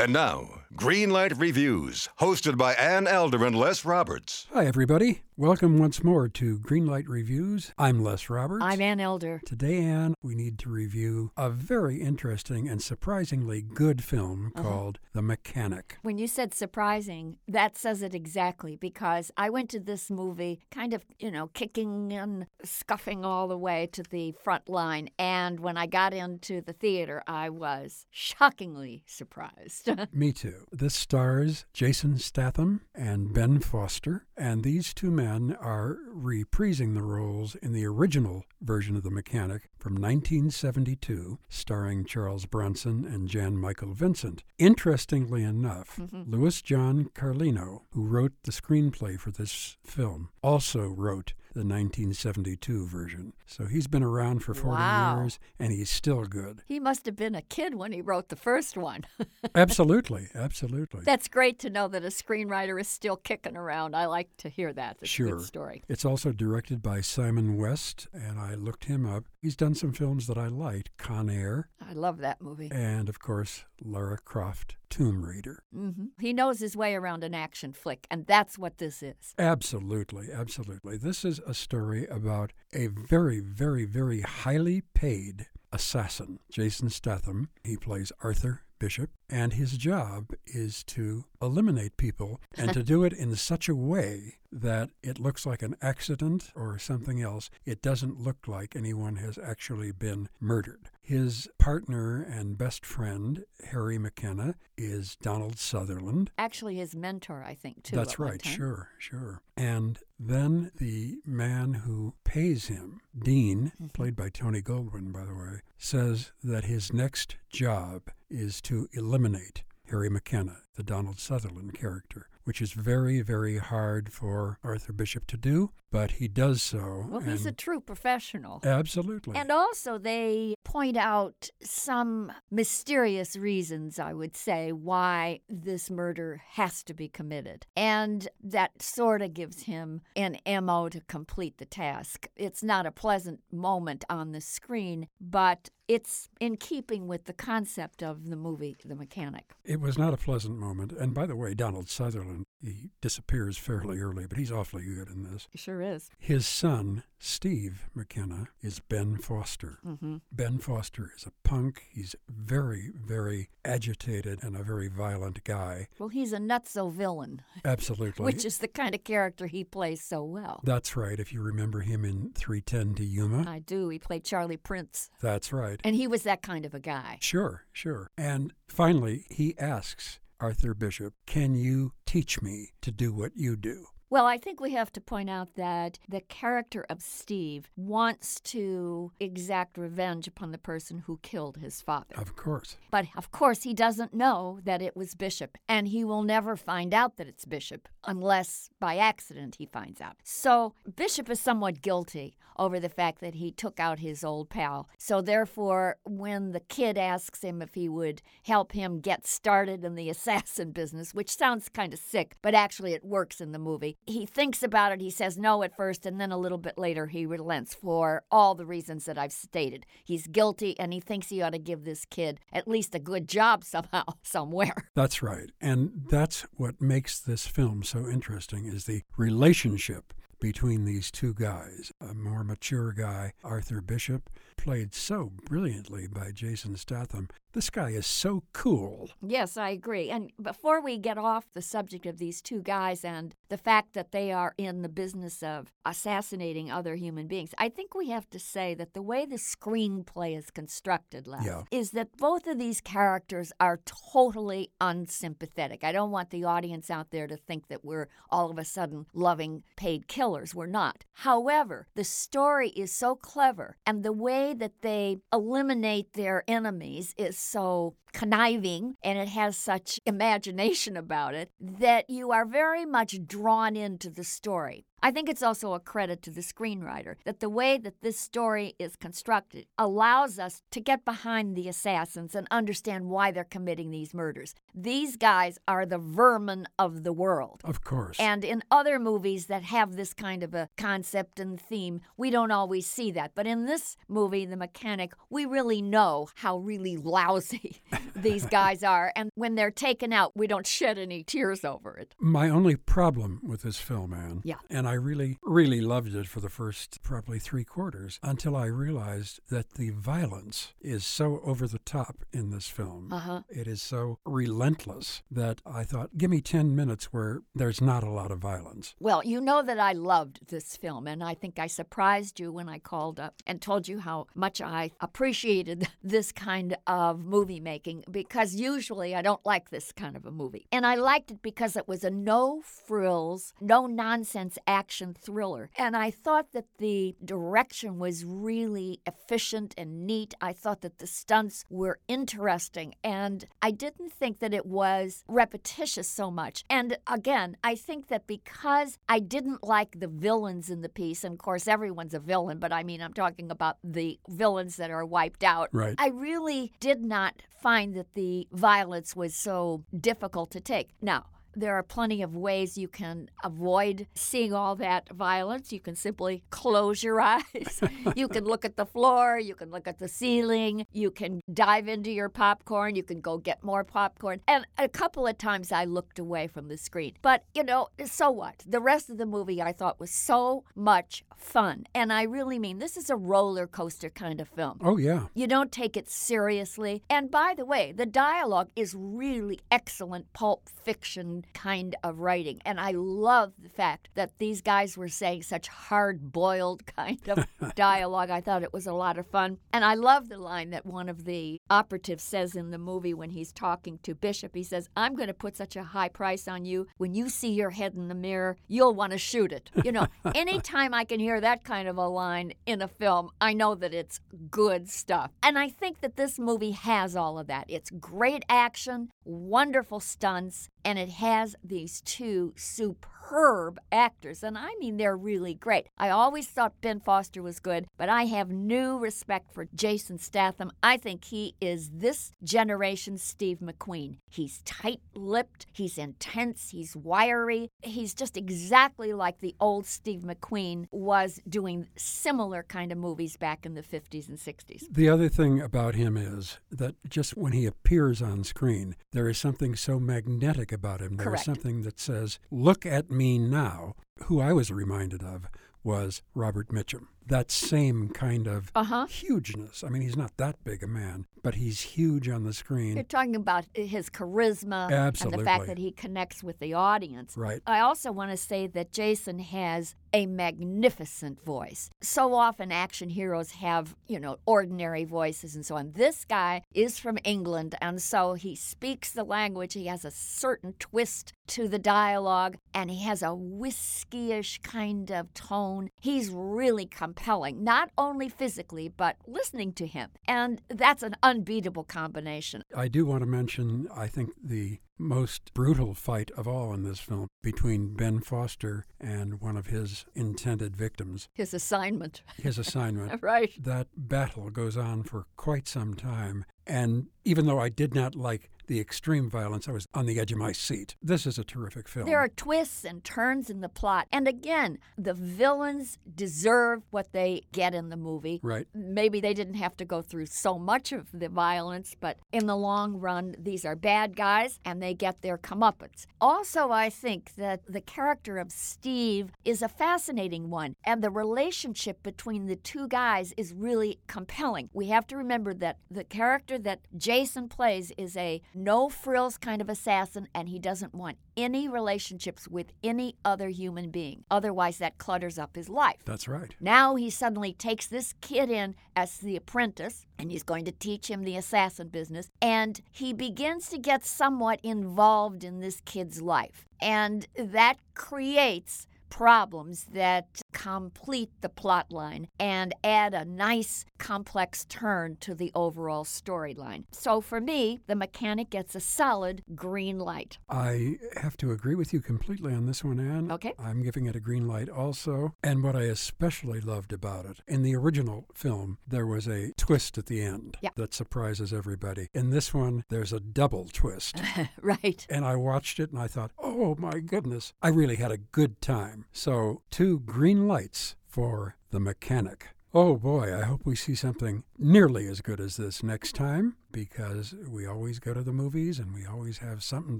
And now, Greenlight Reviews, hosted by Ann Elder and Les Roberts. Hi, everybody. Welcome once more to Greenlight Reviews. I'm Les Roberts. I'm Ann Elder. Today, Ann, we need to review a very interesting and surprisingly good film Uh-huh. called The Mechanic. When you said surprising, that says it exactly because I went to this movie kind of, you know, kicking and scuffing all the way to the front line. And when I got into the theater, I was shockingly surprised. Me too. This stars Jason Statham and Ben Foster, and these two men are reprising the roles in the original version of The Mechanic from 1972, starring Charles Bronson and Jan Michael Vincent. Interestingly enough, mm-hmm. Lewis John Carlino, who wrote the screenplay for this film, also wrote the 1972 version. So he's been around for 40 Wow. years and he's still good. he must have been a kid when he wrote the first one. Absolutely, absolutely. That's great to know that a screenwriter is still kicking around. I like to hear that. That's Sure. story. It's also directed by Simon West, and I looked him up. He's done some films that I liked Con Air, I love that movie. and of course, Lara Croft, Tomb Raider. hmm He knows his way around an action flick, and that's what this is. Absolutely, absolutely. This is a story about a very, very, very highly paid assassin, Jason Statham. He plays Arthur Bishop, and his job is to eliminate people and to do it in such a way that it looks like an accident or something else. It doesn't look like anyone has actually been murdered. His partner and best friend, Harry McKenna, is Donald Sutherland. Actually, his mentor, I think, too. That's right, sure, sure. And then the man who pays him, Dean, Mm-hmm. played by Tony Goldwyn, by the way, says that his next job is to eliminate Harry McKenna, the Donald Sutherland character, which is very, very hard for Arthur Bishop to do, but he does so. Well, he's a true professional. Absolutely. And also, they point out some mysterious reasons, I would say, why this murder has to be committed. And that sort of gives him an MO to complete the task. It's not a pleasant moment on the screen, but it's in keeping with the concept of the movie The Mechanic. It was not a pleasant moment. And by the way, Donald Sutherland, he disappears fairly early, but he's awfully good in this. He sure is. His son, Steve McKenna, is Ben Foster. hmm Ben Foster is a punk. He's very, very agitated and a very violent guy. Well, he's a nutso villain, Absolutely. which is the kind of character he plays so well. That's right. If you remember him in 310 to Yuma. I do. He played Charlie Prince. That's right. And he was that kind of a guy. Sure, sure. And finally, he asks Arthur Bishop, Can you teach me to do what you do? Well, I think we have to point out that the character of Steve wants to exact revenge upon the person who killed his father. Of course. But of course, he doesn't know that it was Bishop, and he will never find out that it's Bishop unless by accident he finds out. So, Bishop is somewhat guilty over the fact that he took out his old pal. So, therefore, when the kid asks him if he would help him get started in the assassin business, which sounds kind of sick, but actually it works in the movie, he thinks about it. He says no at first, and then a little bit later he relents for all the reasons that I've stated. He's guilty, and he thinks he ought to give this kid at least a good job somehow, somewhere. That's right. And that's what makes this film so interesting is the relationship between these two guys. A more mature guy, Arthur Bishop, played so brilliantly by Jason Statham. This guy is so cool. Yes, I agree. And before we get off the subject of these two guys and the fact that they are in the business of assassinating other human beings, I think we have to say that the way the screenplay is constructed, Les, Yeah. is that both of these characters are totally unsympathetic. I don't want the audience out there to think that we're all of a sudden loving paid killers. We're not. However, the story is so clever, and the way that they eliminate their enemies is so conniving and it has such imagination about it that you are very much drawn into the story. I think it's also a credit to the screenwriter that the way that this story is constructed allows us to get behind the assassins and understand why they're committing these murders. These guys are the vermin of the world. Of course. And in other movies that have this kind of a concept and theme, we don't always see that. But in this movie, The Mechanic, we really know how really lousy these guys are. And when they're taken out, we don't shed any tears over it. My only problem with this film, Ann, Yeah. and I really, really loved it for the first probably three quarters until I realized that the violence is so over the top in this film. Uh-huh. It is so relentless that I thought, give me 10 minutes where there's not a lot of violence. Well, you know that I loved this film, and I think I surprised you when I called up and told you how much I appreciated this kind of movie making because usually I don't like this kind of a movie. And I liked it because it was a no frills, no nonsense action thriller. And I thought that the direction was really efficient and neat. I thought that the stunts were interesting, and I didn't think that it was repetitious so much. And again, I think that because I didn't like the villains in the piece, and of course, everyone's a villain, but I mean, I'm talking about the villains that are wiped out. Right. I really did not find that the violence was so difficult to take. Now, there are plenty of ways you can avoid seeing all that violence. You can simply close your eyes. you can look at the floor. You can look at the ceiling. You can dive into your popcorn. You can go get more popcorn. And a couple of times I looked away from the screen. But, you know, so what? The rest of the movie I thought was so much fun. And I really mean this is a roller coaster kind of film. Oh, yeah. You don't take it seriously. And by the way, the dialogue is really excellent pulp fiction kind of writing. And I love the fact that these guys were saying such hard boiled kind of dialogue. I thought it was a lot of fun. And I love the line that one of the operatives says in the movie when he's talking to Bishop. He says, I'm going to put such a high price on you. When you see your head in the mirror, you'll want to shoot it. You know, anytime I can hear that kind of a line in a film, I know that it's good stuff. And I think that this movie has all of that. It's great action, wonderful stunts, and it has these two superb actors. And I mean, they're really great. I always thought Ben Foster was good, but I have new respect for Jason Statham. I think he is this generation's Steve McQueen. He's tight lipped, he's intense, he's wiry. He's just exactly like the old Steve McQueen was doing similar kind of movies back in the 50s and 60s. The other thing about him is that just when he appears on screen, there is something so magnetic about him. Correct. something that says, Look at me now. Who I was reminded of was Robert Mitchum. That same kind of Uh huh. hugeness. I mean, he's not that big a man, but he's huge on the screen. You're talking about his charisma and the fact that he connects with the audience. Right. I also want to say that Jason has a magnificent voice. So often action heroes have, you know, ordinary voices and so on. This guy is from England, and so he speaks the language. He has a certain twist to the dialogue, and he has a whiskyish kind of tone. He's really compelling, not only physically, but listening to him. And that's an unbeatable combination. I do want to mention, I think, the most brutal fight of all in this film between Ben Foster and one of his intended victims, His assignment. his assignment. right. that battle goes on for quite some time. And even though I did not like the extreme violence, I was on the edge of my seat. This is a terrific film. There are twists and turns in the plot. And again, the villains deserve what they get in the movie. Right. Maybe they didn't have to go through so much of the violence, but in the long run, these are bad guys and they get their comeuppance. Also, I think that the character of Steve is a fascinating one, and the relationship between the two guys is really compelling. We have to remember that the character that Jason plays is a no frills kind of assassin, and he doesn't want any relationships with any other human being. Otherwise, that clutters up his life. That's right. Now he suddenly takes this kid in as the apprentice and he's going to teach him the assassin business. And he begins to get somewhat involved in this kid's life. And that creates problems that complete the plot line and add a nice, complex turn to the overall storyline. So for me, the mechanic gets a solid green light. I have to agree with you completely on this one, Ann. Okay. I'm giving it a green light also. And what I especially loved about it, in the original film, there was a twist at the end Yeah. that surprises everybody. In this one, there's a double twist. right. and I watched it and I thought, oh my goodness, I really had a good time. So, two green lights for the mechanic. Oh boy, I hope we see something nearly as good as this next time because we always go to the movies and we always have something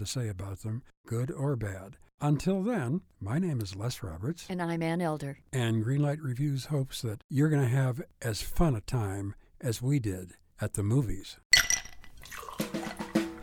to say about them, good or bad. Until then, my name is Les Roberts, And I'm Ann Elder. and Greenlight Reviews hopes that you're going to have as fun a time as we did at the movies.